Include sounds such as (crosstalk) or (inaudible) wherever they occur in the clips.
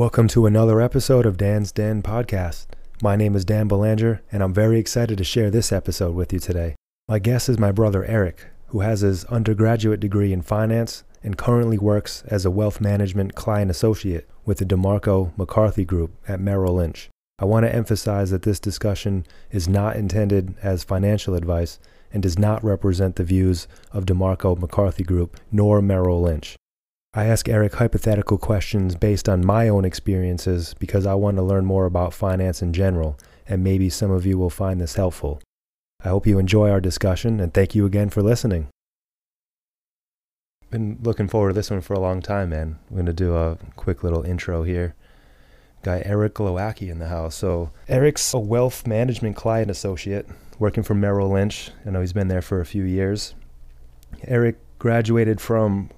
Welcome to another episode of Dan's Den Podcast. My name is Dan Belanger, and I'm very excited to share this episode with you today. My guest is my brother Erik, who has his undergraduate degree in finance and currently works as a wealth management client associate with the DeMarco McCarthy Group at Merrill Lynch. I want to emphasize that this discussion is not intended as financial advice and does not represent the views of DeMarco McCarthy Group nor Merrill Lynch. I ask Erik hypothetical questions based on my own experiences because I want to learn more about finance in general, and maybe some of you will find this helpful. I hope you enjoy our discussion, and thank you again for listening. Been looking forward to this one for a long time, man. I'm going to do a quick little intro here. Guy Erik Glowacki in the house. So, Erik's a wealth management client associate working for Merrill Lynch. I know he's been there for a few years. Erik graduated from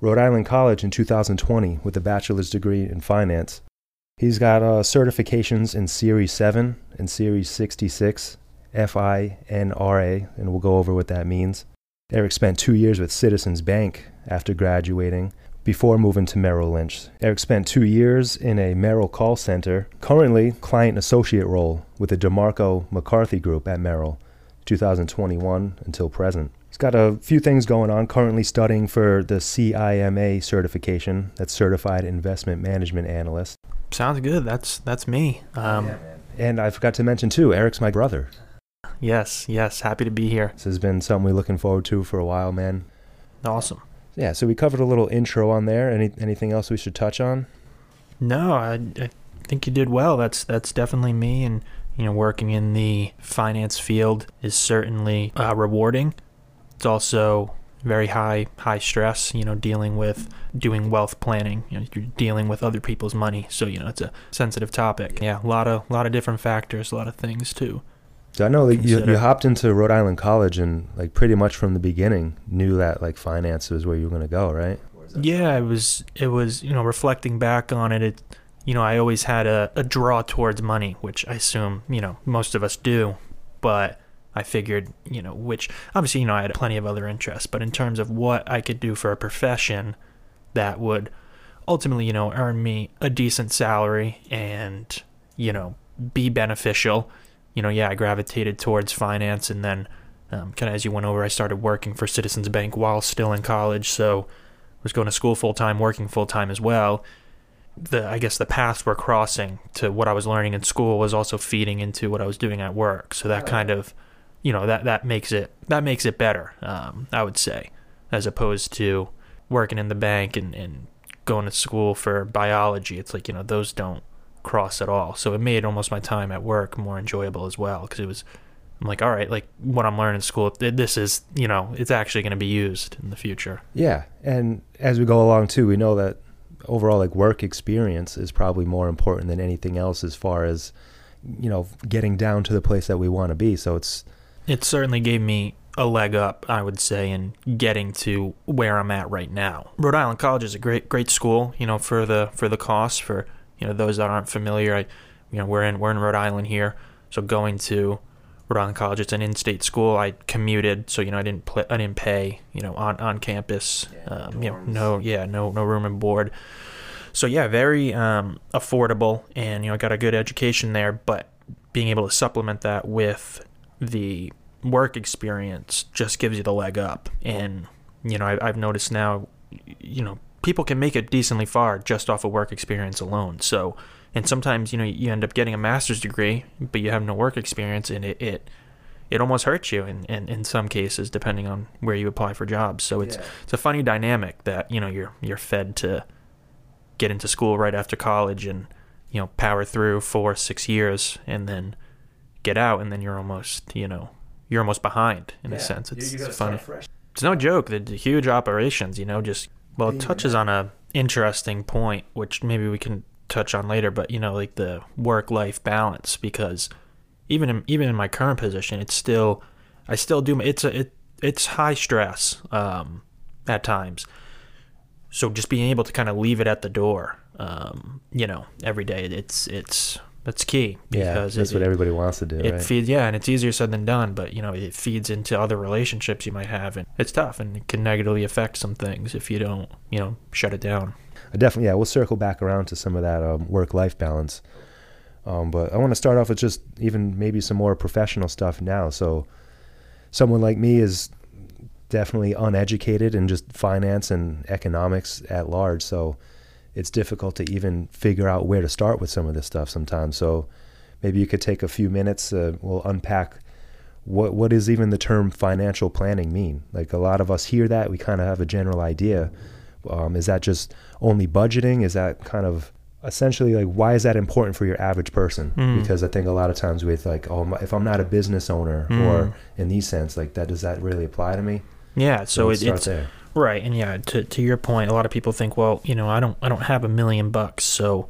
Rhode Island College in 2020 with a bachelor's degree in finance. He's got uh, certifications in Series 7 and Series 66, FINRA, and we'll go over what that means. Erik spent two years with Citizens Bank after graduating before moving to Merrill Lynch. Erik spent two years in a Merrill call center, currently client associate role with the DeMarco McCarthy Group at Merrill, 2021 until present. Got a few things going on. Currently studying for the CIMA certification, that's Certified Investment Management Analyst. Sounds good. That's that's me. Um, And I forgot to mention too, Erik's my brother. yes, yes. Happy to be here. This has been something we're looking forward to for a while, man. Awesome. Yeah, so we covered a little intro on there. Any anything else we should touch on? No, I, I think you did well. That's that's definitely me. And you know, working in the finance field is certainly uh, rewarding. It's also very high high stress. You know, dealing with doing wealth planning. You know, you're dealing with other people's money, so you know it's a sensitive topic. Yeah, a lot of lot of different factors, a lot of things too. So I know that you, you hopped into Rhode Island College and like pretty much from the beginning knew that like finance was where you were gonna go, right? Yeah, it was it was you know reflecting back on it, it you know I always had a, a draw towards money, which I assume you know most of us do, but I figured you know which obviously you know I had plenty of other interests, but in terms of what I could do for a profession that would ultimately you know earn me a decent salary and you know be beneficial, you know yeah I gravitated towards finance and then um, kind of as you went over I started working for Citizens Bank while still in college, so I was going to school full time, working full time as well. The I guess the paths we're crossing to what I was learning in school was also feeding into what I was doing at work. So that kind of, you know, that that makes it that makes it better. Um, I would say, as opposed to working in the bank and, and going to school for biology. It's like you know those don't cross at all. So it made almost my time at work more enjoyable as well because it was. I'm like, all right, like what I'm learning in school, this is, you know, it's actually going to be used in the future. Yeah, and as we go along too, we know that overall like work experience is probably more important than anything else as far as you know getting down to the place that we want to be. So it's It certainly gave me a leg up, I would say, in getting to where I'm at right now. Rhode Island College is a great, great school. You know, for the for the cost for you know those that aren't familiar, I, you know, we're in we're in Rhode Island here, so going to Rhode Island College, it's an in-state school. I commuted, so you know I didn't play, I didn't pay, you know, on on campus. um, you know, no, yeah, no no room and board. So yeah, very um, affordable, and you know, I got a good education there. But being able to supplement that with the work experience just gives you the leg up. And you know, I, I've noticed now, you know, people can make it decently far just off of work experience alone. So, and sometimes you know you end up getting a master's degree, but you have no work experience, and it it, it almost hurts you in, in, in some cases, depending on where you apply for jobs. So it's it's a funny dynamic that you know you're you're fed to get into school right after college and you know power through four six years and then get out and then you're almost you know you're almost behind in a sense. It's, it's funny. it's no joke the, the huge operations you know just well it touches on a interesting point which maybe we can touch on later but you know like the work life balance because even in, even in my current position it's still i still do it's a it, it's high stress um at times. So just being able to kind of leave it at the door um, you know every day it's it's that's key yeah, that's it, what everybody wants to do, it right? feeds yeah and it's easier said than done but you know it feeds into other relationships you might have and it's tough and it can negatively affect some things if you don't you know shut it down I definitely yeah we'll circle back around to some of that um, work life balance. Um, but I want to start off with just even maybe some more professional stuff now. So someone like me is definitely uneducated in just finance and economics at large. So it's difficult to even figure out where to start with some of this stuff sometimes. So maybe you could take a few minutes. Uh, we'll unpack what what does even the term financial planning mean. Like a lot of us hear that, we kind of have a general idea. Um, is that just only budgeting? Is that kind of essentially like why is that important for your average person? Mm. Because I think a lot of times with like, oh, if I'm not a business owner Mm. or in these sense, like that, does that really apply to me? Yeah, so let's it, start it's there. Right, and yeah, to to your point, a lot of people think, well, you know, I don't I don't have a million bucks, so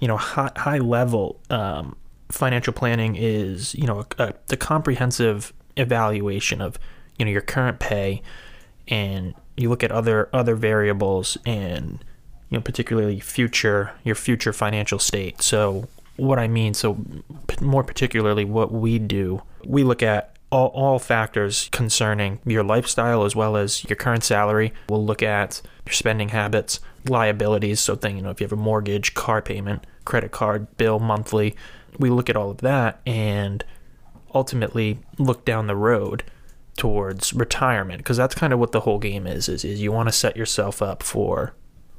you know, high high level um, financial planning is you know a, a, the comprehensive evaluation of you know your current pay, and you look at other other variables and you know particularly future your future financial state. So what I mean, so more particularly what we do, we look at all, all factors concerning your lifestyle as well as your current salary. We'll look at your spending habits, liabilities. So, thing you know, if you have a mortgage, car payment, credit card bill monthly, we look at all of that and ultimately look down the road towards retirement because that's kind of what the whole game is. Is, is you want to set yourself up for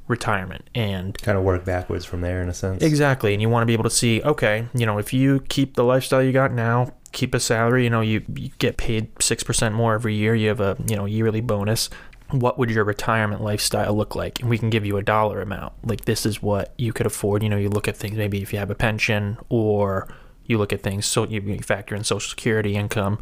retirement and Kind of work backwards from there in a sense. Exactly, and you want to be able to see, okay, you know, if you keep the lifestyle you got now, keep a salary, you know, you, you get paid six percent more every year, you have a you know yearly bonus. What would your retirement lifestyle look like? And we can give you a dollar amount. Like this is what you could afford. You know, you look at things maybe if you have a pension, or you look at things so you, you factor in Social Security income,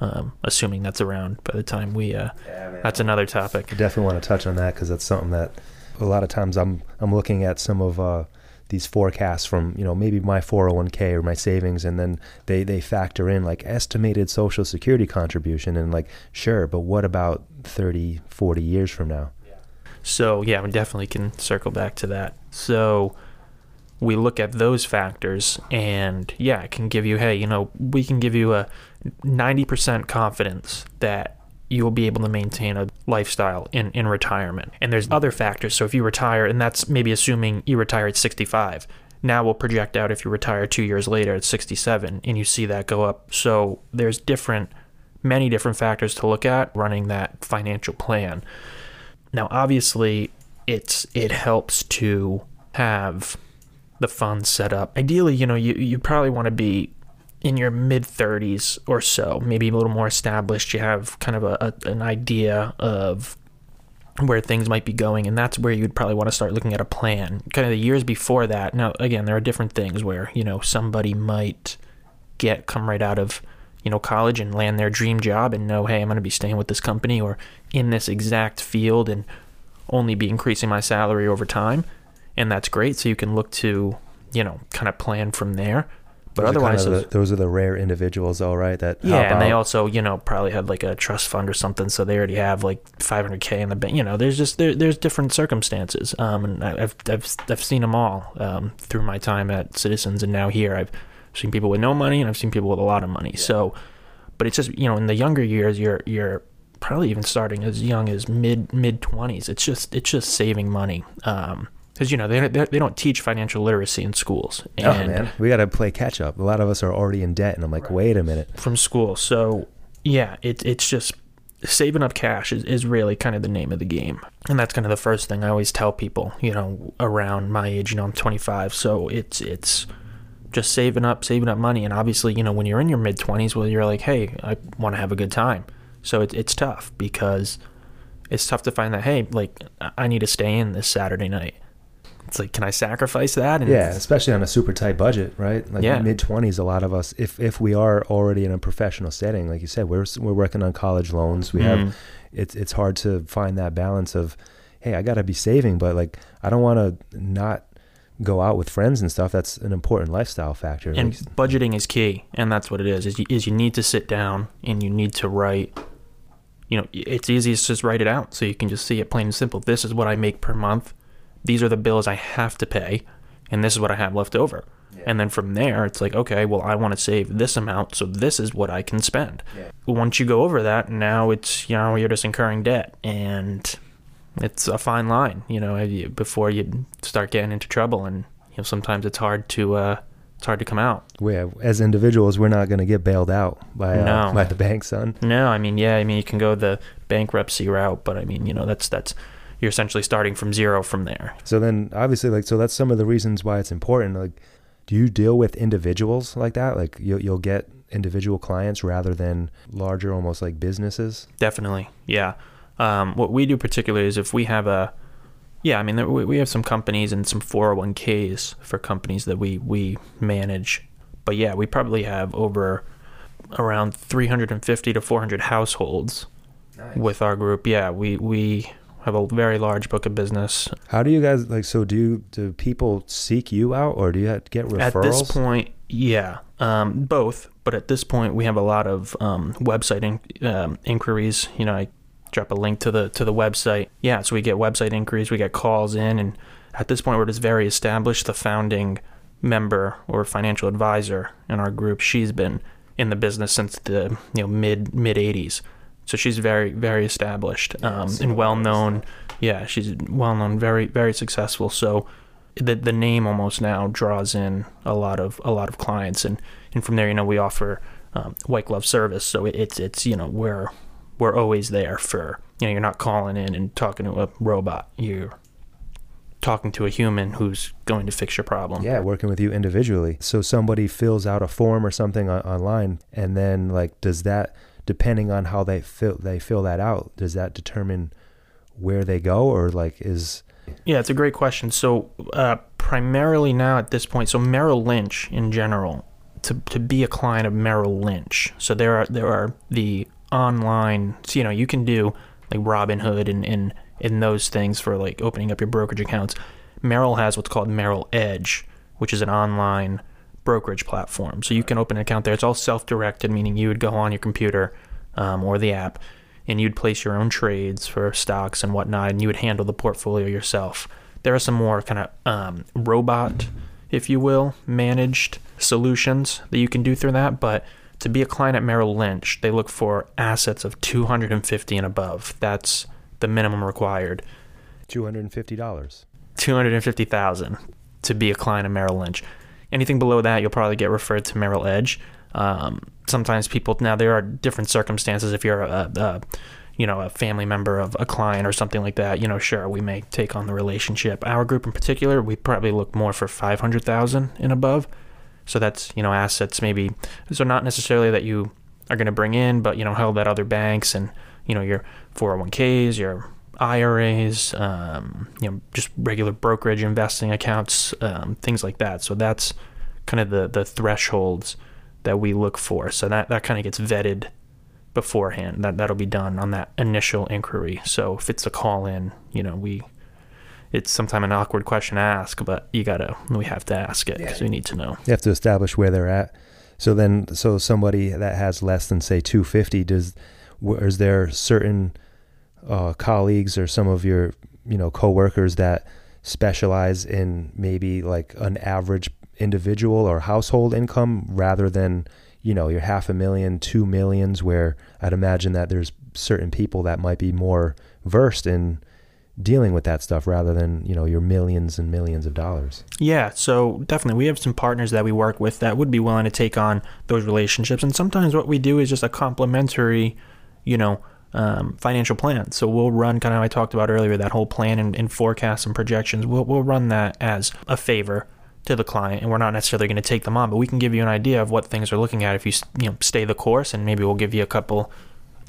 um, assuming that's around by the time we. Uh, Yeah, that's another topic. I definitely want to touch on that because that's something that a lot of times I'm I'm looking at some of uh, these forecasts from you know maybe my 401k or my savings and then they they factor in like estimated social security contribution and like sure but what about 30 40 years from now So yeah, we definitely can circle back to that. So we look at those factors, and yeah, it can give you, hey, you know, we can give you a ninety percent confidence that you will be able to maintain a lifestyle in, in retirement. And there's other factors. So if you retire, and that's maybe assuming you retire at 65. Now we'll project out if you retire two years later at 67 and you see that go up. So there's different, many different factors to look at running that financial plan. Now, obviously, it's it helps to have the funds set up. Ideally, you know, you you probably want to be in your mid 30s or so, maybe a little more established. You have kind of a, a an idea of where things might be going, and that's where you'd probably want to start looking at a plan. Kind of the years before that. Now, again, there are different things where you know somebody might get come right out of you know college and land their dream job and know, hey, I'm going to be staying with this company or in this exact field and only be increasing my salary over time, and that's great. So you can look to you know kind of plan from there. But are kind otherwise, of those- the, those are the rare individuals all right that yeah, and they also, you know, probably had like a trust fund or something, so they already have like 500k in the bank. You know, there's just there, there's different circumstances, um, and I've I've I've seen them all um, through my time at Citizens and now here. I've seen people with no money and I've seen people with a lot of money. So, but it's just you know, in the younger years, you're you're probably even starting as young as mid mid 20s. It's just it's just saving money. Um, because you know they, they they don't teach financial literacy in schools. oh man we got to play catch up a lot of us are already in debt and i'm like wait a minute from school. So yeah, it, it's just saving up cash is, is really kind of the name of the game. And that's kind of the first thing I always tell people, you know, around my age, you know, I'm 25. So it's, it's just saving up, saving up money. And obviously, you know, when you're in your mid 20s, well, you're like, hey, I want to have a good time. So it, it's tough because it's tough to find that, hey, like, I need to stay in this Saturday night. It's like, can I sacrifice that? And yeah especially on a super tight budget right like Yeah. mid 20s a lot of us if if we are already in a professional setting like you said we're we're working on college loans we Mm. have it's it's hard to find that balance of hey i got to be saving but like i don't want to not go out with friends and stuff that's an important lifestyle factor and Like, budgeting is key and that's what it is is you, is you need to sit down and you need to write you know it's easiest to just write it out so you can just see it plain and simple this is what i make per month these are the bills i have to pay and this is what i have left over and then from there it's like okay well i want to save this amount so this is what i can spend Yeah. once you go over that now it's you know you're just incurring debt and it's a fine line, you know, before you start getting into trouble, and you know sometimes it's hard to uh, it's hard to come out. We, as individuals, we're not going to get bailed out by uh, No. by the bank, son. No, I mean, yeah, I mean you can go the bankruptcy route, but I mean, you know, that's that's you're essentially starting from zero from there. So then, obviously, like, so that's some of the reasons why it's important. Like, do you deal with individuals like that? Like, you'll you'll get individual clients rather than larger, almost like businesses. Definitely, yeah. Um, what we do particularly is if we have a, yeah, I mean, there- we we have some companies and some 401ks for companies that we we manage, but yeah, we probably have over around 350 to 400 households with our group. Yeah, we we have a very large book of business. How do you guys like? So do you do people seek you out, or do you have to get referrals? At this point, yeah, um, both. But at this point, we have a lot of um, website in, um, inquiries. You know, I drop a link to the to the website. Yeah, so we get website inquiries, we get calls in, and at this point, we're just very established. The founding member or financial advisor in our group, she's been in the business since the you know mid mid '80s. So she's very very established um, and well known. Yeah, she's well known, very very successful. So the the name almost now draws in a lot of a lot of clients, and and from there, you know, we offer um, white glove service. So it, it's it's you know we're we're always there for you know you're not calling in and talking to a robot. You're talking to a human who's going to fix your problem. Yeah, working with you individually. So somebody fills out a form or something on, online, and then like, does that, depending on how they fill they fill that out, does that determine where they go, or like is Yeah, it's a great question. So, uh, primarily now at this point, so Merrill Lynch in general, to, to be a client of Merrill Lynch, so there are there are the online, so, you know, you can do like Robinhood and and and those things for like opening up your brokerage accounts. Merrill has what's called Merrill Edge, which is an online brokerage platform. So you can open an account there. It's all self-directed, meaning you would go on your computer um, or the app, and you'd place your own trades for stocks and whatnot, and you would handle the portfolio yourself. There are some more kind of um, robot, if you will, managed solutions that you can do through that. But to be a client at Merrill Lynch, they look for assets of 250 and above. That's the minimum required. two hundred and fifty dollars? 250,000 to be a client of Merrill Lynch. Anything below that, you'll probably get referred to Merrill Edge. Um, sometimes people now there are different circumstances. If you're a, a you know a family member of a client or something like that, you know, sure we may take on the relationship. Our group in particular, we probably look more for 500,000 and above. So that's you know assets maybe so not necessarily that you are going to bring in, but you know held at other banks and you know your 401ks, your IRAs, um, you know, just regular brokerage investing accounts, um, things like that. So that's kind of the the thresholds that we look for. So that that kind of gets vetted beforehand. That that'll be done on that initial inquiry. So if it's a call in, you know, we it's sometimes an awkward question to ask, but you gotta we have to ask it because we need to know. You have to establish where they're at. So then, so somebody that has less than say two fifty, does is there certain uh, colleagues or some of your you know coworkers that specialize in maybe like an average individual or household income rather than you know your half a million, two millions, where I'd imagine that there's certain people that might be more versed in dealing with that stuff rather than you know your millions and millions of dollars. Yeah, so definitely we have some partners that we work with that would be willing to take on those relationships. And sometimes what we do is just a complementary, you know, um, financial plan. So we'll run kind of I talked about earlier that whole plan and, and forecasts and projections. We'll we'll run that as a favor to the client, and we're not necessarily going to take them on, but we can give you an idea of what things are looking at if you you know stay the course, and maybe we'll give you a couple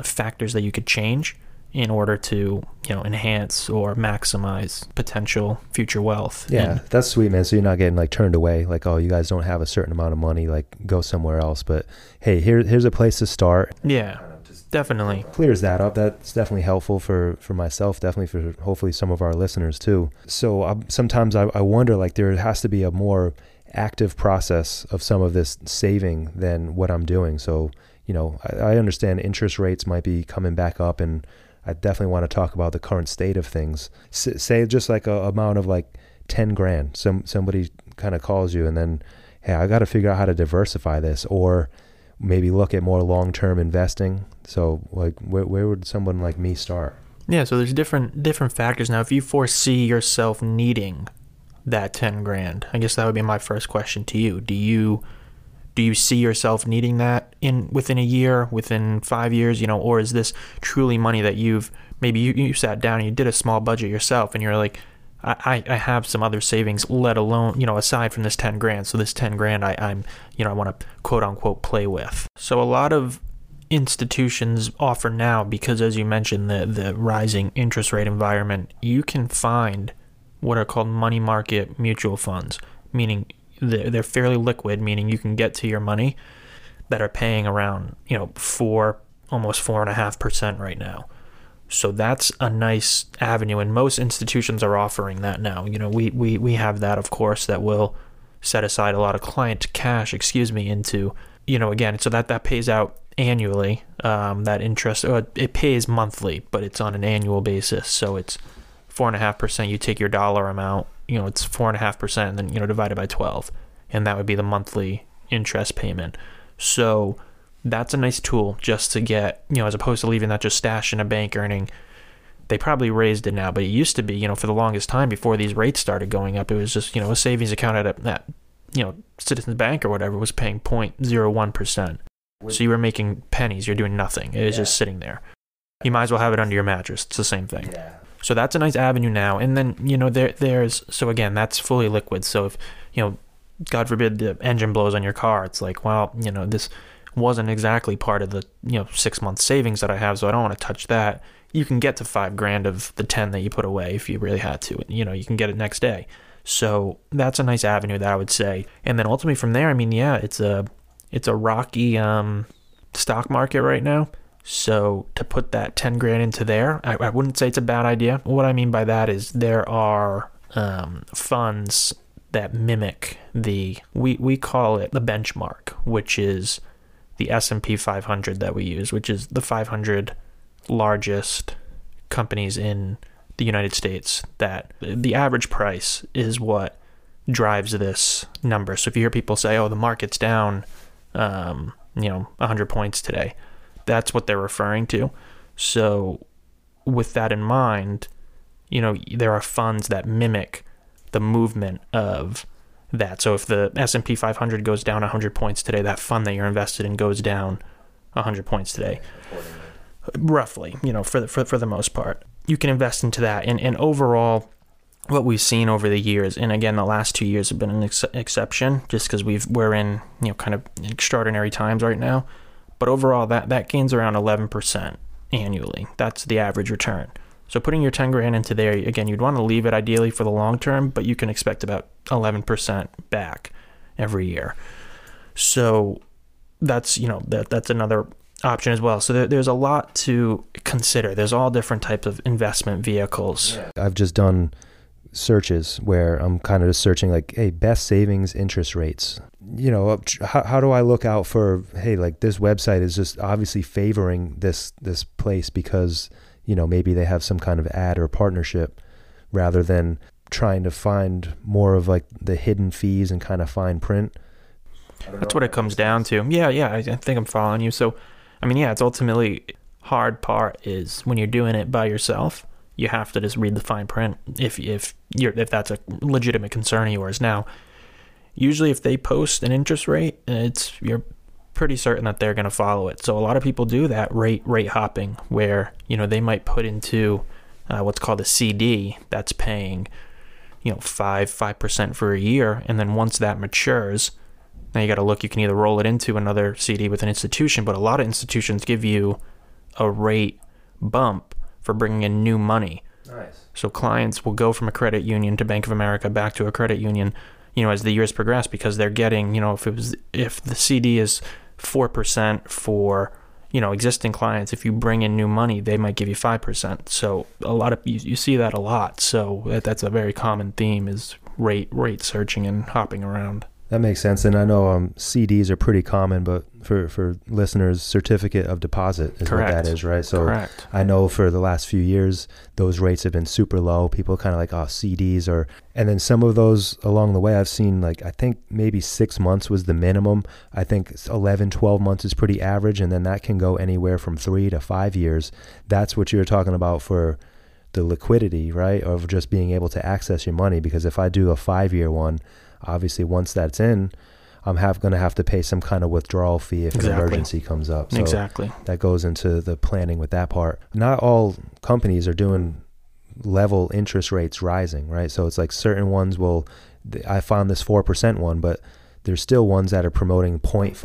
factors that you could change in order to you know enhance or maximize potential future wealth. Yeah, And- that's sweet, man. So you're not getting like turned away, like, oh, you guys don't have a certain amount of money, like go somewhere else. But hey, here here's a place to start. yeah, definitely. Clears that up. That's definitely helpful for for myself, definitely for hopefully some of our listeners too. So um, sometimes I, I wonder, like, there has to be a more active process of some of this saving than what I'm doing. So you know, I, I understand interest rates might be coming back up, and I definitely want to talk about the current state of things. S- say just like a amount of like ten grand. Some somebody kind of calls you, and then hey, I got to figure out how to diversify this, or maybe look at more long term investing. So like, where where would someone like me start? Yeah, so there's different different factors now. If you foresee yourself needing that 10 grand, I guess that would be my first question to you. Do you do you see yourself needing that in within a year, within 5 years, you know, or is this truly money that you've maybe you, you sat down and you did a small budget yourself and you're like I, I have some other savings, let alone, you know, aside from this 10 grand. So this 10 grand I, I'm, you know, I want to quote unquote play with. So a lot of institutions offer now, because as you mentioned, the, the rising interest rate environment, you can find what are called money market mutual funds, meaning they're, they're fairly liquid, meaning you can get to your money that are paying around, you know, four, almost four and a half percent right now. So that's a nice avenue, and most institutions are offering that now. You know, we, we, we have that, of course, that will set aside a lot of client cash, excuse me, into, you know, again, so that, that pays out annually. Um, that interest, uh, it pays monthly, but it's on an annual basis. So it's four and a half percent. You take your dollar amount, you know, it's four and a half percent, and then, you know, divided by 12. And that would be the monthly interest payment. So, that's a nice tool just to get, you know, as opposed to leaving that just stashed in a bank earning. They probably raised it now, but it used to be, you know, for the longest time before these rates started going up, it was just, you know, a savings account at a, that, you know, Citizens Bank or whatever was paying 0.01%. So you were making pennies, you're doing nothing. It was yeah. just sitting there. You might as well have it under your mattress. It's the same thing. Yeah. So that's a nice avenue now. And then, you know, there there's so again, that's fully liquid. So if, you know, God forbid the engine blows on your car, it's like, well, you know, this wasn't exactly part of the you know six month savings that I have, so I don't want to touch that. You can get to five grand of the ten that you put away if you really had to. You know, you can get it next day. So that's a nice avenue that I would say. And then ultimately from there, I mean, yeah, it's a it's a rocky um, stock market right now. So to put that ten grand into there, I, I wouldn't say it's a bad idea. What I mean by that is there are um, funds that mimic the we we call it the benchmark, which is the S&P 500 that we use, which is the 500 largest companies in the United States that the average price is what drives this number. So if you hear people say, "Oh, the market's down um, you know, 100 points today." That's what they're referring to. So with that in mind, you know, there are funds that mimic the movement of that. So if the S&P 500 goes down 100 points today, that fund that you're invested in goes down 100 points today. Roughly, you know, for the, for, for the most part. You can invest into that. And, and overall, what we've seen over the years, and again, the last two years have been an ex- exception just because we've, we're in, you know, kind of extraordinary times right now. But overall, that, that gains around 11% annually. That's the average return. So putting your 10 grand into there, again, you'd want to leave it ideally for the long term, but you can expect about 11% back every year. So that's, you know, that that's another option as well. So there, there's a lot to consider. There's all different types of investment vehicles. I've just done searches where I'm kind of just searching like, hey, best savings interest rates. You know, how, how do I look out for, hey, like this website is just obviously favoring this this place because you know, maybe they have some kind of ad or partnership rather than trying to find more of like the hidden fees and kind of fine print. That's what it comes down to. Yeah, yeah, I, I think I'm following you. So, I mean, yeah, it's ultimately hard part is when you're doing it by yourself, you have to just read the fine print if if you're if that's a legitimate concern of yours. Now, usually if they post an interest rate, it's you're pretty certain that they're going to follow it. So a lot of people do that rate rate hopping, where you know they might put into uh, what's called a CD that's paying you know five five percent for a year, and then once that matures, now you got to look. You can either roll it into another CD with an institution, but a lot of institutions give you a rate bump for bringing in new money. Nice. So clients will go from a credit union to Bank of America back to a credit union, you know, as the years progress because they're getting, you know, if it was if the CD is 4% for you know existing clients. If you bring in new money they might give you 5% so a lot of you, you see that a lot. So that, that's a very common theme is rate rate searching and hopping around. That makes sense. And I know um, CDs are pretty common, but for, for listeners, certificate of deposit is Correct. what that is, right? So Correct. I know for the last few years, those rates have been super low. People kind of like, oh, CDs or, and then some of those along the way, I've seen like, I think maybe six months was the minimum. I think 11, 12 months is pretty average. And then that can go anywhere from three to five years. That's what you're talking about for the liquidity, right? Of just being able to access your money. Because if I do a five year one, obviously once that's in, I'm have going to have to pay some kind of withdrawal fee if Exactly. an emergency comes up. So exactly. that goes into the planning with that part. Not all companies are doing level interest rates rising, right? So it's like certain ones will. I found this four percent one, but there's still ones that are promoting 0.5,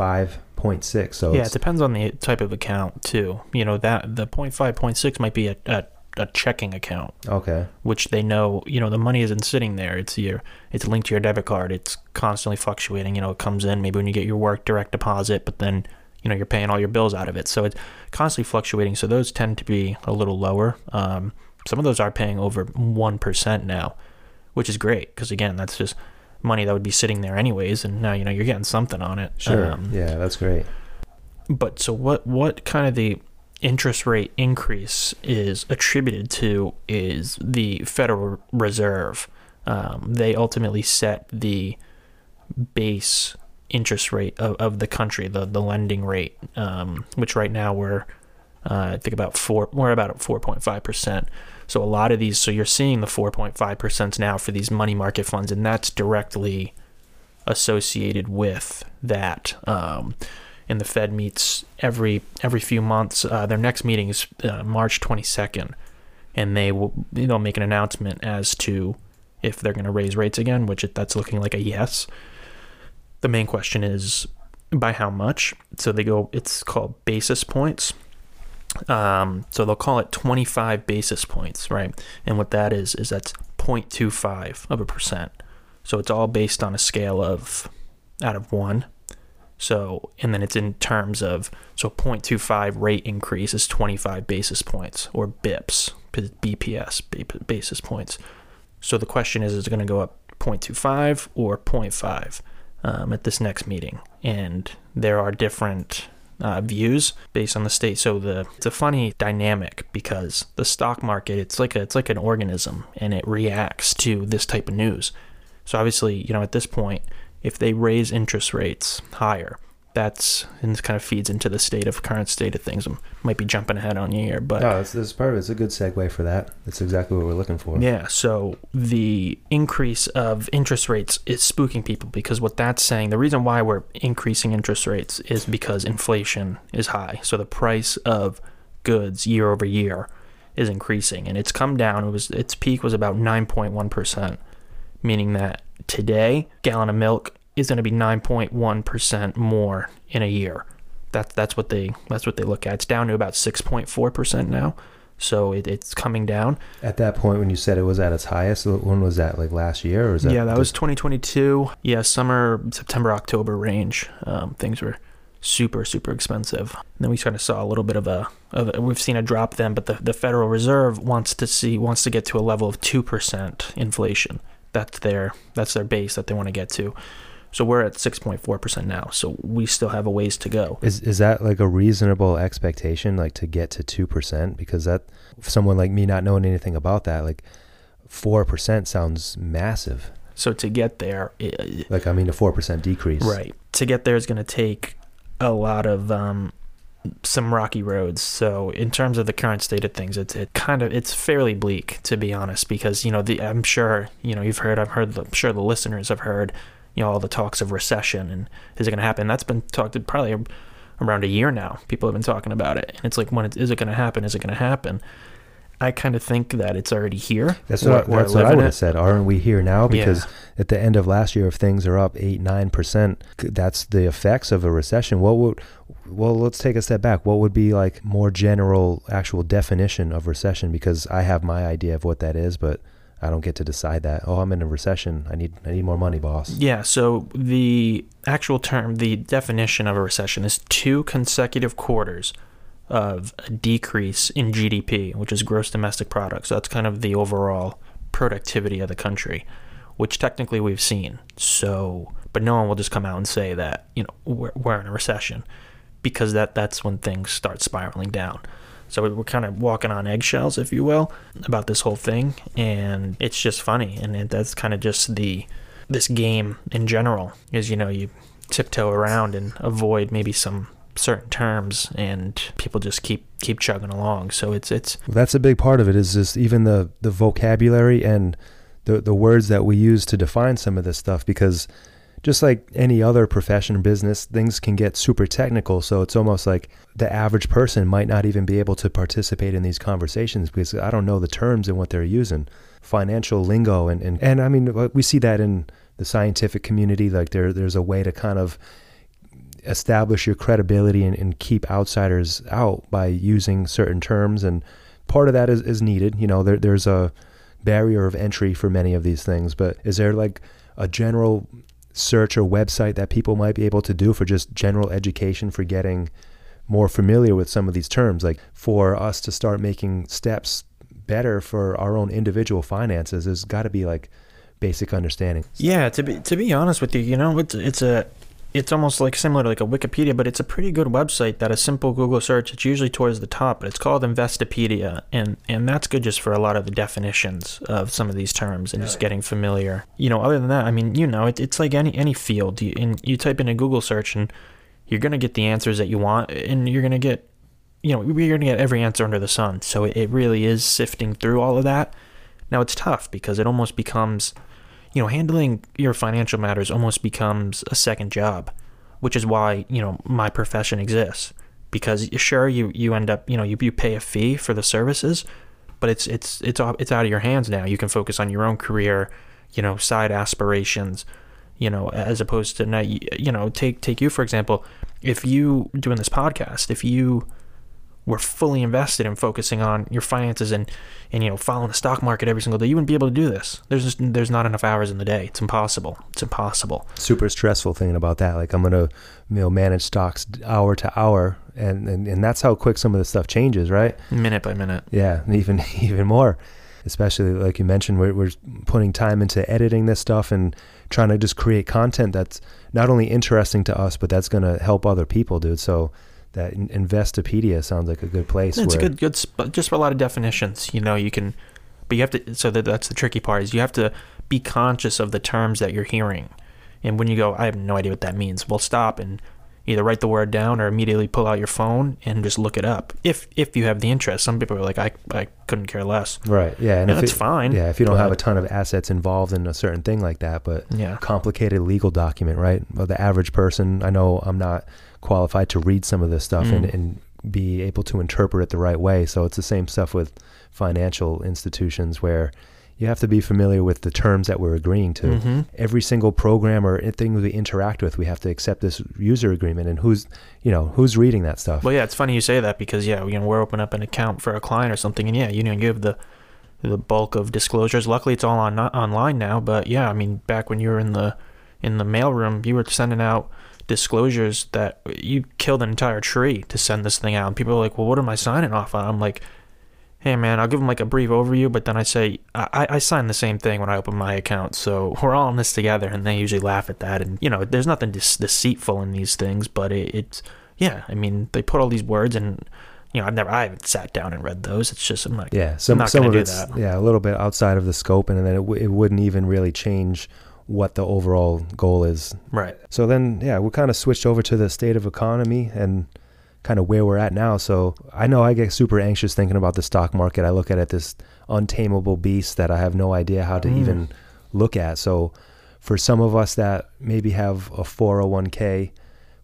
0.6. So yeah, it depends on the type of account too. You know that the 0.5, 0.6 might be a, a, a checking account, okay, which they know you know the money isn't sitting there. It's your it's linked to your debit card. It's constantly fluctuating. You know, it comes in maybe when you get your work direct deposit, but then you know you're paying all your bills out of it. So it's constantly fluctuating. So those tend to be a little lower. Um, some of those are paying over one percent now, which is great because again, that's just money that would be sitting there anyways, and now you know you're getting something on it. sure, Um, yeah, that's great. but so what what kind of the interest rate increase is attributed to is the Federal Reserve. Um, they ultimately set the base interest rate of, of the country, the the lending rate, um, which right now we're uh, I think about four we're about four point five percent. So a lot of these, so you're seeing the four point five percent now for these money market funds, and that's directly associated with that. Um, and the Fed meets every every few months. Uh, their next meeting is uh, March 22nd, and they will they'll make an announcement as to if they're going to raise rates again, which it, that's looking like a yes. The main question is by how much. So they go. It's called basis points. Um, so they'll call it 25 basis points, right? And what that is is that's 0.25 of a percent. So it's all based on a scale of out of one. So, and then it's in terms of, so 0.25 rate increase is 25 basis points or BIPs, BPS, basis points. So the question is, is it going to go up 0.25 or 0.5 um, at this next meeting? And there are different uh, views based on the state. So the it's a funny dynamic because the stock market it's like a, it's like an organism and it reacts to this type of news. So obviously, you know, at this point, if they raise interest rates higher, that's and this kind of feeds into the state of current state of things. I might be jumping ahead on you here, but No, that's, that's perfect. It's a good segue for that. That's exactly what we're looking for. yeah, so the increase of interest rates is spooking people because what that's saying, the reason why we're increasing interest rates is because inflation is high. So the price of goods year over year is increasing and it's come down. It was its peak was about 9.1%, meaning that today gallon of milk is going to be 9.1% more in a year. That's that's what they that's what they look at. It's down to about 6.4% now. So it, it's coming down. At that point, when you said it was at its highest, when was that? Like last year, or was that? yeah, that was 2022. Yeah, summer, September, October range. Um, things were super, super expensive. And then we kind of saw a little bit of a, of a, we've seen a drop then, but the, the Federal Reserve wants to see, wants to get to a level of 2% inflation. That's their, that's their base that they want to get to. So we're at 6.4% now. So we still have a ways to go. Is is that like a reasonable expectation, like to get to two percent? Because that, someone like me not knowing anything about that, like four percent sounds massive. So to get there, i- Like I mean, a four percent decrease. Right. To get there is going to take a lot of um, some rocky roads. So in terms of the current state of things, it's it kind of it's fairly bleak to be honest, because you know the I'm sure you know you've heard I've heard the, I'm sure the listeners have heard you know all the talks of recession and is it going to happen? That's been talked probably around a year now. People have been talking about it, and it's like when it, is it going to happen? Is it going to happen? I kind of think that it's already here. That's what, we're that's what I would have said. Aren't we here now? Because Yeah. at the end of last year, if things are up eight, nine percent, that's the effects of a recession. What would, well, let's take a step back. What would be like more general, actual definition of recession? Because I have my idea of what that is, but I don't get to decide that. Oh, I'm in a recession. I need, I need more money, boss. Yeah, so the actual term, the definition of a recession is two consecutive quarters of a decrease in GDP, which is gross domestic product. So that's kind of the overall productivity of the country, which technically we've seen. So but no one will just come out and say that you know we're, we're in a recession because that that's when things start spiraling down. So we're kind of walking on eggshells, if you will, about this whole thing, and it's just funny, and it, that's kind of just the this game in general. Is you know you tiptoe around and avoid maybe some certain terms, and people just keep keep chugging along. So it's it's That's a big part of it. Is just even the the vocabulary and the the words that we use to define some of this stuff because just like any other profession or business, things can get super technical. So it's almost like the average person might not even be able to participate in these conversations because I don't know the terms and what they're using, financial lingo, and and, and I mean we see that in the scientific community. Like there there's a way to kind of establish your credibility and, and keep outsiders out by using certain terms and part of that is, is needed you know there, there's a barrier of entry for many of these things but is there like a general search or website that people might be able to do for just general education for getting more familiar with some of these terms like for us to start making steps better for our own individual finances there's got to be like basic understanding yeah. To be to be honest with you, you know, it's it's a it's almost like similar to like a Wikipedia, but it's a pretty good website that a simple Google search. It's usually towards the top, but it's called Investopedia, and and that's good just for a lot of the definitions of some of these terms and just getting familiar. You know, other than that, I mean, you know, it, it's like any any field. You and you type in a Google search, and you're gonna get the answers that you want, and you're gonna get, you know, we you're gonna get every answer under the sun. So it, it really is sifting through all of that. Now it's tough because it almost becomes you know, handling your financial matters almost becomes a second job, which is why, you know, my profession exists. Because sure you, you end up, you know, you, you pay a fee for the services, but it's it's it's it's out of your hands now. You can focus on your own career, you know, side aspirations, you know, as opposed to now, you know, take take you for example, if you doing this podcast, if you were fully invested in focusing on your finances and and you know following the stock market every single day, you wouldn't be able to do this. There's just there's not enough hours in the day. It's impossible. It's impossible. super stressful thinking about that. Like I'm gonna, you know, manage stocks hour to hour, and, and and that's how quick some of this stuff changes, right? Minute by minute. Yeah, even (laughs) even more, especially like you mentioned, we're we're putting time into editing this stuff and trying to just create content that's not only interesting to us, but that's gonna help other people, dude. So that Investopedia sounds like a good place. It's a good good sp- just for a lot of definitions. You know, you can, but you have to. So that that's the tricky part is you have to be conscious of the terms that you're hearing, and when you go, I have no idea what that means. Well, stop and either write the word down or immediately pull out your phone and just look it up. If if you have the interest, some people are like, I I couldn't care less. Right. Yeah. And if that's it- fine. Yeah. If you don't have a ton of assets involved in a certain thing like that, but Yeah. complicated legal document, right? Well, the average person, I know I'm not qualified to read some of this stuff and, Mm. and be able to interpret it the right way. So it's the same stuff with financial institutions where you have to be familiar with the terms that we're agreeing to. Mhm. Every single program or thing we interact with, we have to accept this user agreement. And who's, you know, who's reading that stuff? Well, yeah, it's funny you say that because yeah, you know, we're opening up an account for a client or something, and yeah, you know, you have the the bulk of disclosures. Luckily, it's all on online now. But yeah, I mean, back when you were in the in the mailroom, you were sending out disclosures that you killed an entire tree to send this thing out. And people are like, "Well, what am I signing off on?" I'm like, "Hey, man, I'll give them like a brief overview, but then I say I, I sign the same thing when I open my account, so (laughs) we're all in this together." And they usually laugh at that. And you know, there's nothing dece- deceitful in these things, but it, it's yeah. I mean, they put all these words and. You know, I've never, I haven't sat down and read those. It's just, I'm like, Yeah, some not some of do it's that. yeah a little bit outside of the scope, and then it, w- it wouldn't even really change what the overall goal is. right. So then, yeah, we kind of switched over to the state of economy and kind of where we're at now. So I know I get super anxious thinking about the stock market. I look at it this untamable beast that I have no idea how to Mm. even look at. So for some of us that maybe have a 401k,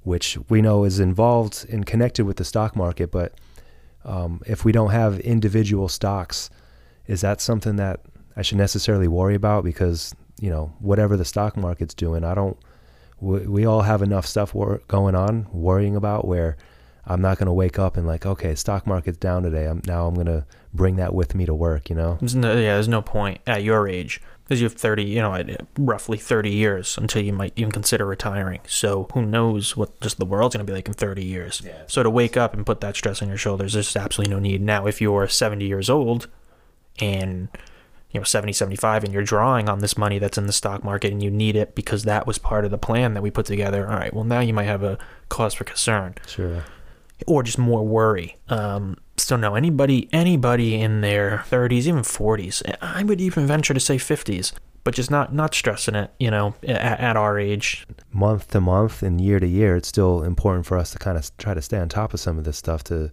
which we know is involved and connected with the stock market, but um, if we don't have individual stocks, is that something that I should necessarily worry about? Because you know, whatever the stock market's doing, I don't. We, we all have enough stuff wor- going on, worrying about where I'm not going to wake up and like, okay, stock market's down today. I'm now I'm going to bring that with me to work. You know. There's no, yeah, there's no point at your age because you have 30, you know, roughly 30 years until you might even consider retiring. So who knows what just the world's going to be like in 30 years. Yeah. So to wake up and put that stress on your shoulders, there's absolutely no need. Now, if you're 70 years old and, you know 70 75 and you're drawing on this money that's in the stock market and you need it because that was part of the plan that we put together. All right well now you might have a cause for concern. Sure. or just more worry. Um, so no anybody anybody in their 30s even 40s i would even venture to say 50s but just not not stressing it you know at, at our age. Month to month and year to year, it's still important for us to kind of try to stay on top of some of this stuff to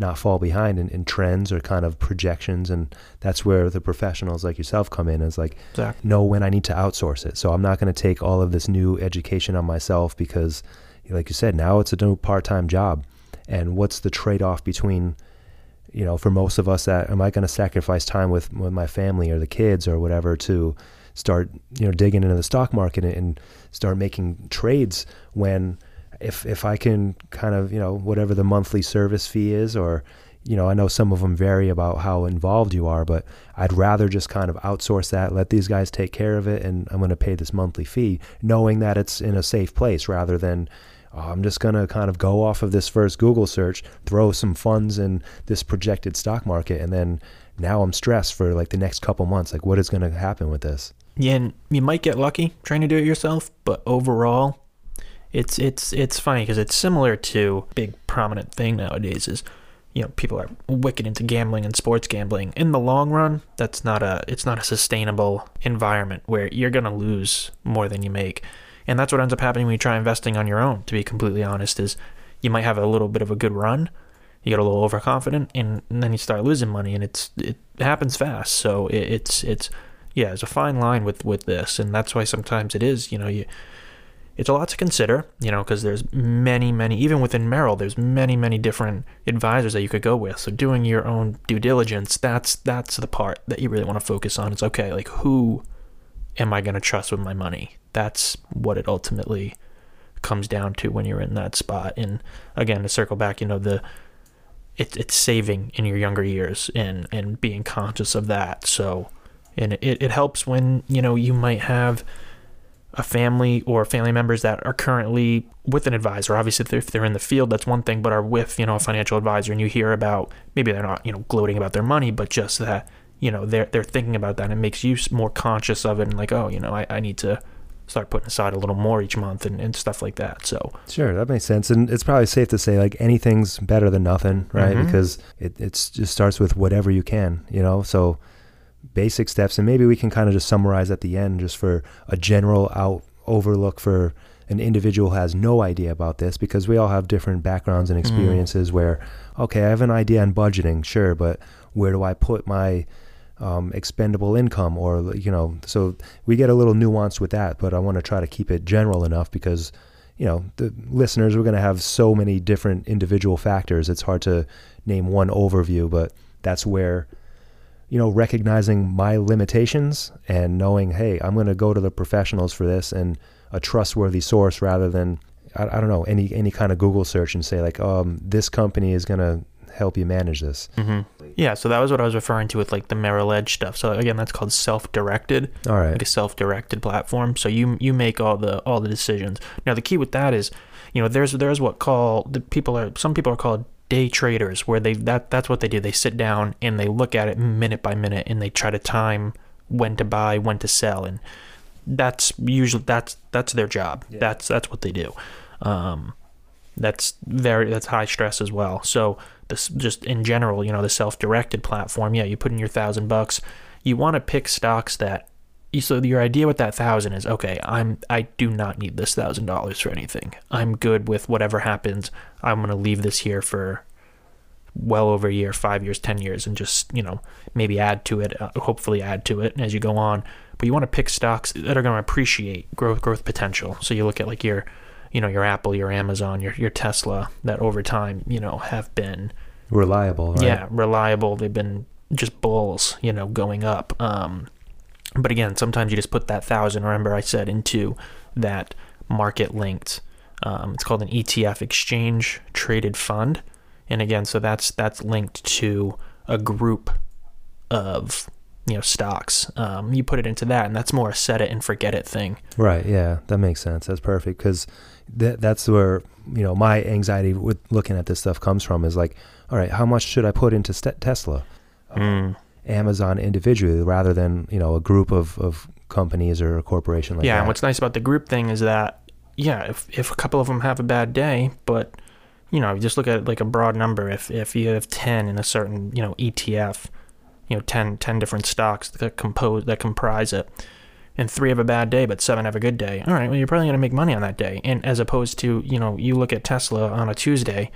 not fall behind in, in trends or kind of projections. And that's where the professionals like yourself come in is like, Exactly. know when I need to outsource it. So I'm not going to take all of this new education on myself because, like you said, now it's a new part time job. And what's the trade off between, you know, for most of us, that am I going to sacrifice time with, with my family or the kids or whatever to start, you know, digging into the stock market and, and start making trades when if if I can kind of you know whatever the monthly service fee is or you know I know some of them vary about how involved you are but I'd rather just kind of outsource that let these guys take care of it and I'm going to pay this monthly fee knowing that it's in a safe place rather than oh, I'm just going to kind of go off of this first Google search throw some funds in this projected stock market and then now I'm stressed for like the next couple months like what is going to happen with this? Yeah, and you might get lucky trying to do it yourself, but overall, it's it's it's funny because it's similar to big prominent thing nowadays is, you know, people are wicked into gambling and sports gambling. In the long run, that's not a it's not a sustainable environment where you're gonna lose more than you make, and that's what ends up happening when you try investing on your own. To be completely honest, is you might have a little bit of a good run, you get a little overconfident, and, and then you start losing money, and it's it happens fast. So it, it's it's yeah, there's a fine line with with this, and that's why sometimes it is, you know, you it's a lot to consider, you know, because there's many, many, even within Merrill, there's many, many different advisors that you could go with. So doing your own due diligence, that's that's the part that you really want to focus on. It's okay, like who am I going to trust with my money? That's what it ultimately comes down to when you're in that spot. And again, to circle back, you know, the it, it's saving in your younger years and and being conscious of that. So, and it, it helps when you know you might have a family or family members that are currently with an advisor. Obviously, if they're, if they're in the field, that's one thing, but are with you know a financial advisor, and you hear about maybe they're not you know gloating about their money, but just that you know they're they're thinking about that, and it makes you more conscious of it, and like oh you know I, I need to start putting aside a little more each month and, and stuff like that. So Sure, that makes sense, and it's probably safe to say like anything's better than nothing, right? Mhm. Because it it's just starts with whatever you can, you know. So basic steps, and maybe we can kind of just summarize at the end, just for a general out overlook for an individual has no idea about this, because we all have different backgrounds and experiences. Where okay, I have an idea on budgeting, sure, but where do I put my um, expendable income or you know so we get a little nuanced with that but i want to try to keep it general enough because you know the listeners we're going to have so many different individual factors it's hard to name one overview but that's where you know recognizing my limitations and knowing hey i'm going to go to the professionals for this and a trustworthy source rather than I, I don't know any any kind of google search and say like um this company is going to help you manage this hmm yeah, so that was what I was referring to with like the Merrill Edge stuff. So again, that's called self-directed. all right like a self-directed platform. So you you make all the all the decisions. Now the key with that is, you know, there's there's what call the people are some people are called day traders where they that that's what they do. They sit down and they look at it minute by minute and they try to time when to buy, when to sell, and that's usually that's that's their job. Yeah. That's that's what they do. Um, that's very that's high stress as well. So this just in general, you know, the self-directed platform. Yeah, you put in your thousand bucks. You want to pick stocks that. So your idea with that thousand is okay. I'm I do not need this thousand dollars for anything. I'm good with whatever happens. I'm gonna leave this here for well over a year, five years, ten years, and just you know maybe add to it. Uh, hopefully add to it as you go on. But you want to pick stocks that are going to appreciate growth growth potential. So you look at like your you know your Apple, your Amazon, your your Tesla that over time you know have been reliable right? yeah reliable. They've been just bulls you know going up. Um, but again, sometimes you just put that thousand. Remember, I said into that market linked. Um, it's called an ETF, exchange traded fund, and again, so that's that's linked to a group of you know stocks. Um, you put it into that, and that's more a set it and forget it thing. Right. Yeah, that makes sense. That's perfect because that that's where you know my anxiety with looking at this stuff comes from. Is like, all right, how much should I put into st- Tesla? Mm. Amazon individually rather than you know a group of, of companies or a corporation like yeah, that. and what's nice about the group thing is that yeah, if if a couple of them have a bad day, but you know, just look at like a broad number. If if you have ten in a certain you know ETF, you know 10, 10 different stocks that compose that comprise it, and three have a bad day, but seven have a good day. All right, well you're probably going to make money on that day. And as opposed to you know you look at Tesla on a Tuesday,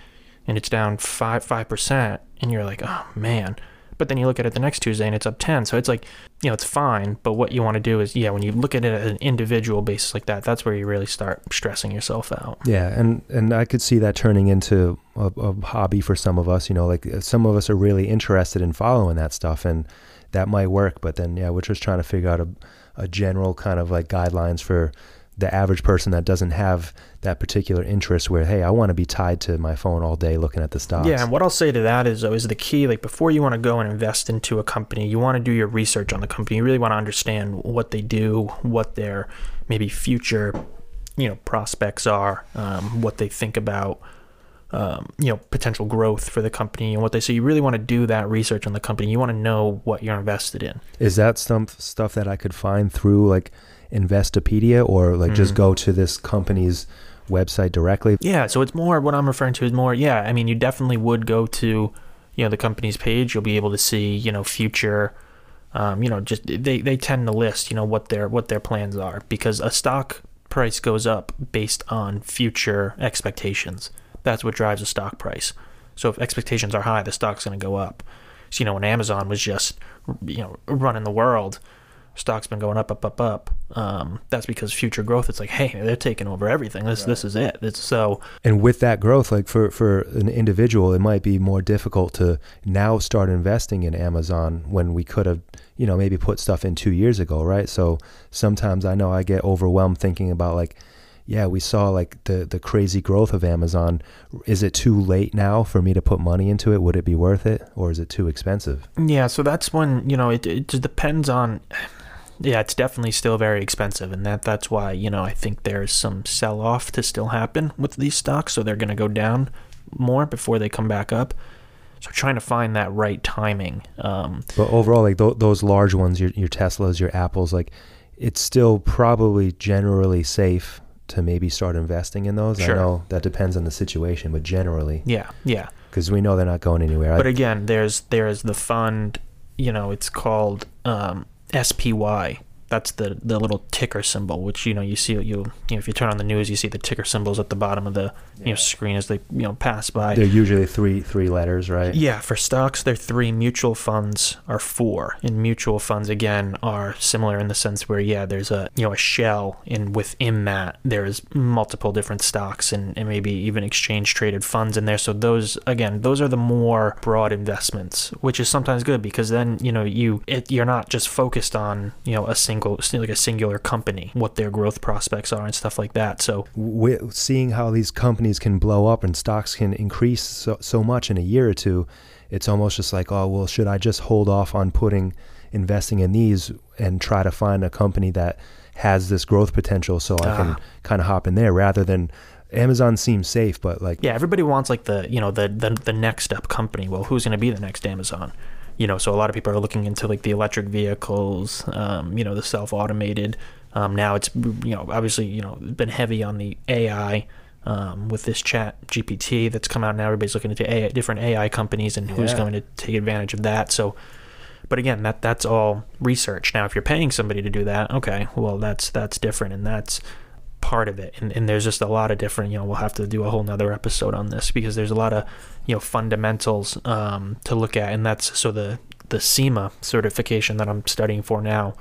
and it's down five five percent, and you're like, oh man. But then you look at it the next Tuesday and it's up 10. So it's like, you know, it's fine. But what you want to do is, yeah, when you look at it at an individual basis like that, that's where you really start stressing yourself out. Yeah, and and I could see that turning into a, a hobby for some of us. You know, like some of us are really interested in following that stuff, and that might work. But then, yeah, we're just trying to figure out a, a general kind of like guidelines for the average person that doesn't have that particular interest where hey i want to be tied to my phone all day looking at the stocks Yeah, and what I'll say to that is though is the key. Like before you want to go and invest into a company, you want to do your research on the company. You really want to understand what they do, what their maybe future, you know, prospects are, um, what they think about, um, you know, potential growth for the company and what they. So you really want to do that research on the company. You want to know what you're invested in. is that some stuff that i could find through like investopedia or like just Mhm. go to this company's website directly Yeah, so it's more what I'm referring to is more. Yeah, I mean, you definitely would go to, you know, the company's page. You'll be able to see, you know, future. Um, you know, just they, they tend to list, you know, what their what their plans are because a stock price goes up based on future expectations. That's what drives a stock price. So if expectations are high, the stock's going to go up. So you know, when Amazon was just, you know, running the world, stock's been going up, up, up, up. Um, that's because future growth. It's like, hey, they're taking over everything. This, this is it. It's so and with that growth like for for an individual it might be more difficult to now start investing in amazon when we could have you know maybe put stuff in two years ago right so sometimes i know i get overwhelmed thinking about like yeah we saw like the the crazy growth of amazon is it too late now for me to put money into it would it be worth it or is it too expensive Yeah, so that's when you know it. It just depends on. Yeah, it's definitely still very expensive, and that that's why you know I think there's some sell off to still happen with these stocks, so they're going to go down more before they come back up. So trying to find that right timing. Um, but overall like th- those large ones your, your teslas your apples like it's still probably generally safe to maybe start investing in those Sure. i know that depends on the situation but generally yeah, yeah. because we know they're not going anywhere. But I, again, there's there's the fund. You know, it's called um, SPY. That's the the little ticker symbol, which you know you see you you know if you turn on the news, you see the ticker symbols at the bottom of the you know screen as they you know pass by. they're usually three three letters, right? Yeah, for stocks, they're three. Mutual funds are four. And mutual funds again are similar in the sense where yeah, there's a you know a shell, and within that there's multiple different stocks and, and maybe even exchange traded funds in there. So those again, those are the more broad investments, which is sometimes good because then you know you it, you're not just focused on you know a single like a singular company, what their growth prospects are and stuff like that. So we seeing how these companies can blow up and stocks can increase so, so much in a year or two, it's almost just like, oh well, should I just hold off on putting investing in these and try to find a company that has this growth potential so I can Ah. kind of hop in there rather than Amazon seems safe, but like Yeah, everybody wants like the you know the the, the next up company. Well, who's going to be the next Amazon? You know, so a lot of people are looking into like the electric vehicles, um, you know, the self-automated. Um, now it's you know obviously you know been heavy on the AI um, with this Chat GPT that's come out now. Everybody's looking into AI, different AI companies and who's Yeah. going to take advantage of that. So, but again, that that's all research. Now, if you're paying somebody to do that, okay, well that's that's different, and that's part of it and, and there's just a lot of different you know we'll have to do a whole nother episode on this because there's a lot of you know fundamentals um, to look at and that's so the the CIMA certification that I'm studying for now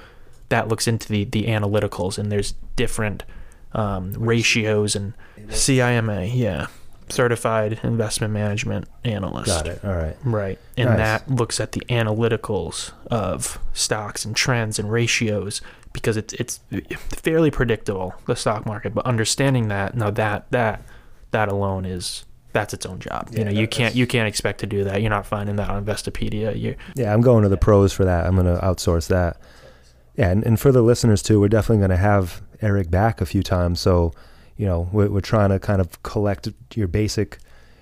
that looks into the the analyticals and there's different um, ratios and CIMA yeah certified investment management analyst got it. All right. Right. And Nice. that looks at the analyticals of stocks and trends and ratios because it's it's fairly predictable the stock market, but understanding that now that that that alone is that's its own job. Yeah, you know, you can't you can't expect to do that. You're not finding that on Investopedia. You Yeah, I'm going to the pros for that. I'm going to outsource that. Yeah, and, and for the listeners too, we're definitely going to have Erik back a few times. So, you know, we're, we're trying to kind of collect your basic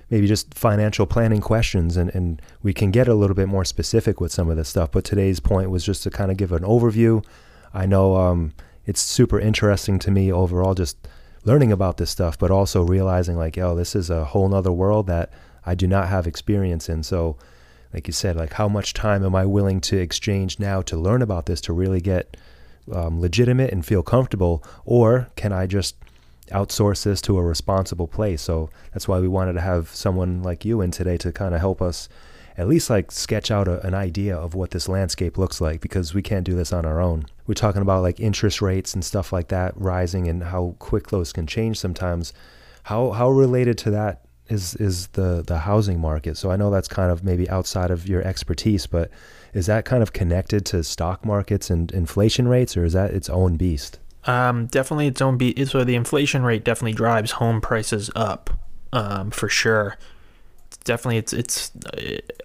maybe just financial planning questions and, and we can get a little bit more specific with some of this stuff. But today's point was just to kind of give an overview. I know um, it's super interesting to me overall just learning about this stuff, but also realizing like, oh, this is a whole nother world that I do not have experience in. So like you said, like how much time am I willing to exchange now to learn about this to really get um, legitimate and feel comfortable, or can I just outsource this to a responsible place? So that's why we wanted to have someone like you in today to kind of help us at least like sketch out a, an idea of what this landscape looks like because we can't do this on our own. We're talking about like interest rates and stuff like that rising and how quick those can change sometimes. How how related to that is is the the housing market. So I know that's kind of maybe outside of your expertise, but is that kind of connected to stock markets and inflation rates, or is that its own beast? Um, definitely its own beast. So the inflation rate definitely drives home prices up, um, for sure. It's definitely, it's it's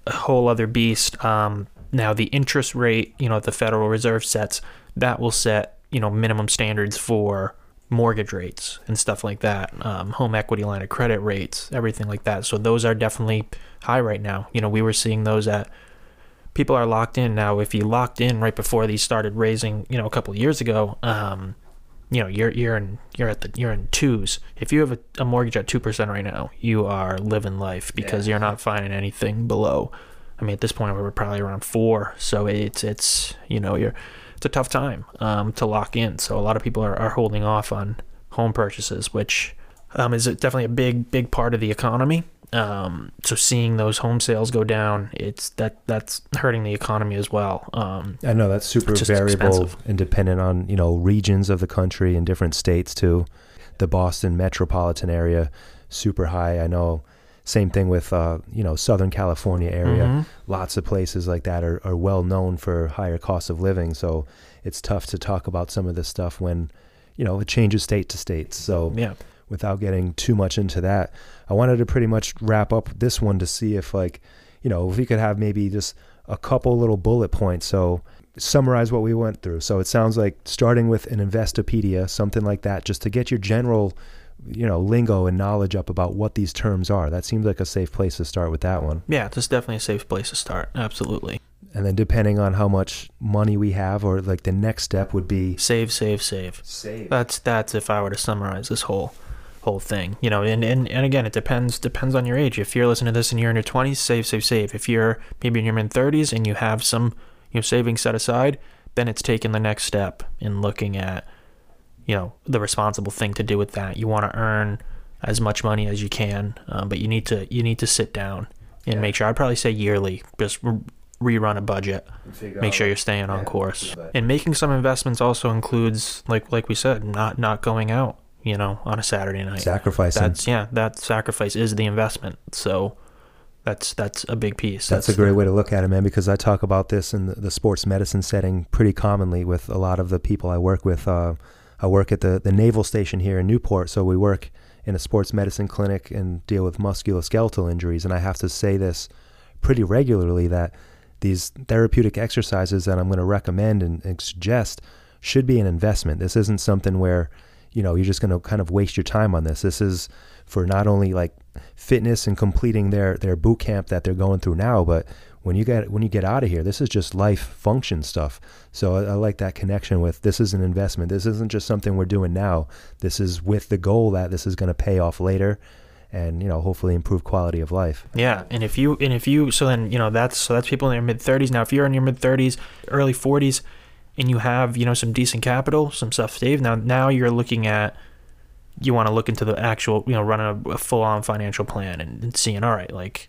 a whole other beast. Um, now the interest rate, you know, the Federal Reserve sets that will set you know minimum standards for mortgage rates and stuff like that, um, home equity line of credit rates, everything like that. So those are definitely high right now. You know, we were seeing those at people are locked in now. If you locked in right before these started raising, you know, a couple of years ago, um, you know, you're you're in you're at the you're in twos. If you have a, a mortgage at two percent right now, you are living life because yeah. you're not finding anything below. I mean, at this point, we're probably around four. So it's it's you know you're a tough time um, to lock in. So a lot of people are, are holding off on home purchases, which um, is definitely a big big part of the economy. Um, so seeing those home sales go down, it's that that's hurting the economy as well. Um, I know that's super variable expensive. and dependent on you know regions of the country and different states too. The Boston metropolitan area, super high. I know. Same thing with uh, you know Southern California area. Mm-hmm. Lots of places like that are, are well known for higher costs of living. So it's tough to talk about some of this stuff when you know it changes state to state. So yeah without getting too much into that, I wanted to pretty much wrap up this one to see if like, you know, if we could have maybe just a couple little bullet points. So summarize what we went through. So it sounds like starting with an Investopedia, something like that, just to get your general, you know, lingo and knowledge up about what these terms are. That seems like a safe place to start with that one. Yeah, it's definitely a safe place to start. Absolutely. And then depending on how much money we have, or like the next step would be save, save, save. Save. That's that's if I were to summarize this whole whole thing. You know, and, and, and again, it depends depends on your age. If you're listening to this and you're in your 20s, save, save, save. If you're maybe in your mid 30s and you have some you know savings set aside, then it's taking the next step in looking at you know the responsible thing to do with that. You want to earn as much money as you can, um, but you need to you need to sit down and yeah. make sure. I'd probably say yearly, just re- rerun a budget make sure you're staying on course and making some investments also includes like like we said not not going out you know, on a Saturday night. Sacrificing. That's yeah, that sacrifice is the investment. So that's that's a big piece. That's, that's a great way to look at it, man. Because I talk about this in the, the, sports medicine setting pretty commonly with a lot of the people I work with. Uh, I work at the the naval station here in Newport, so we work in a sports medicine clinic and deal with musculoskeletal injuries. And I have to say this pretty regularly that these therapeutic exercises that I'm going to recommend and, and suggest should be an investment. This isn't something where you know, you're just going to kind of waste your time on this. This is for not only like fitness and completing their their boot camp that they're going through now, but when you get when you get out of here, this is just life function stuff. So I, I, like that connection with this is an investment. This isn't just something we're doing now. This is with the goal that this is going to pay off later, and you know hopefully improve quality of life. Yeah, and if you and if you so then you know that's so that's people in their mid thirties now. If you're in your mid thirties, early forties, and you have you know some decent capital, some stuff saved. Now now you're looking at you want to look into the actual you know running a, a full on financial plan and, and seeing all right like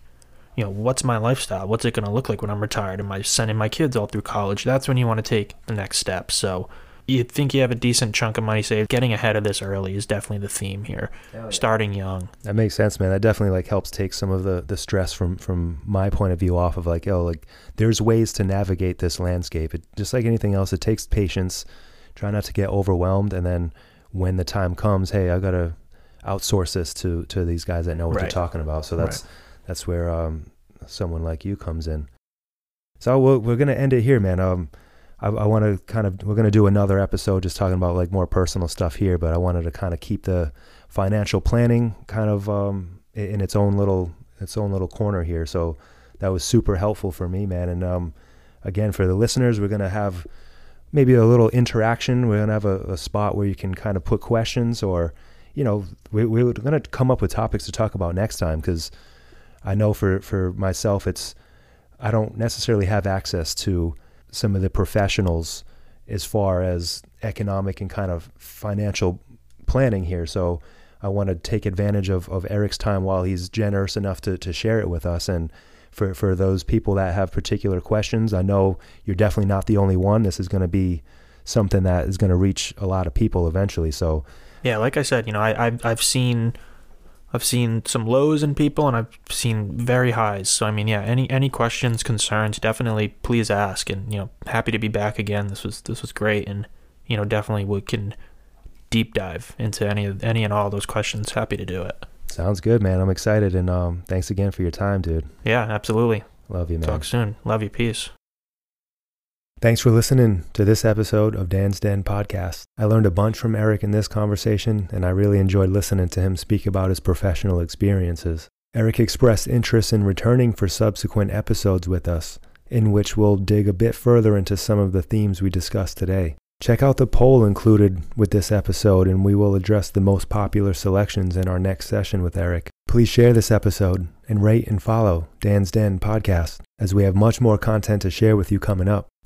you know what's my lifestyle what's it going to look like when i'm retired am i sending my kids all through college that's when you want to take the next step so you think you have a decent chunk of money saved, getting ahead of this early is definitely the theme here. Yeah. Starting young. That makes sense, man. That definitely like helps take some of the the stress from from my point of view off of like, oh, like there's ways to navigate this landscape. It, just like anything else, it takes patience. Try not to get overwhelmed, and then when the time comes, hey, I've gotta outsource this to to these guys that know what right. they're talking about. So that's right. That's where um, someone like you comes in. So we're, we're gonna end it here, man. Um, I, I want to kind of we're going to do another episode just talking about like more personal stuff here, but I wanted to kind of keep the financial planning kind of um, in its own little its own little corner here. So that was super helpful for me, man. And um, again, for the listeners, we're gonna have maybe a little interaction. We're gonna have a, a spot where you can kind of put questions, or you know, we, we're gonna come up with topics to talk about next time because I know for for myself, it's I don't necessarily have access to some of the professionals as far as economic and kind of financial planning here. So I want to take advantage of, of Erik's time while he's generous enough to, to share it with us. And for, for those people that have particular questions, I know you're definitely not the only one. This is going to be something that is going to reach a lot of people eventually. So, yeah, like I said, you know, I, I've, I've seen I've seen some lows in people and I've seen very highs. So I mean, yeah, any any questions, concerns, definitely please ask. And you know, happy to be back again. This was this was great, and you know, definitely we can deep dive into any of any and all those questions. Happy to do it. Sounds good, man. I'm excited, and um, thanks again for your time, dude. Yeah, absolutely. Love you, man. Talk soon. Love you. Peace. Thanks for listening to this episode of Dan's Den podcast. I learned a bunch from Erik in this conversation, and I really enjoyed listening to him speak about his professional experiences. Erik expressed interest in returning for subsequent episodes with us, in which we'll dig a bit further into some of the themes we discussed today. Check out the poll included with this episode, and we will address the most popular selections in our next session with Erik. Please share this episode and rate and follow Dan's Den podcast, as we have much more content to share with you coming up.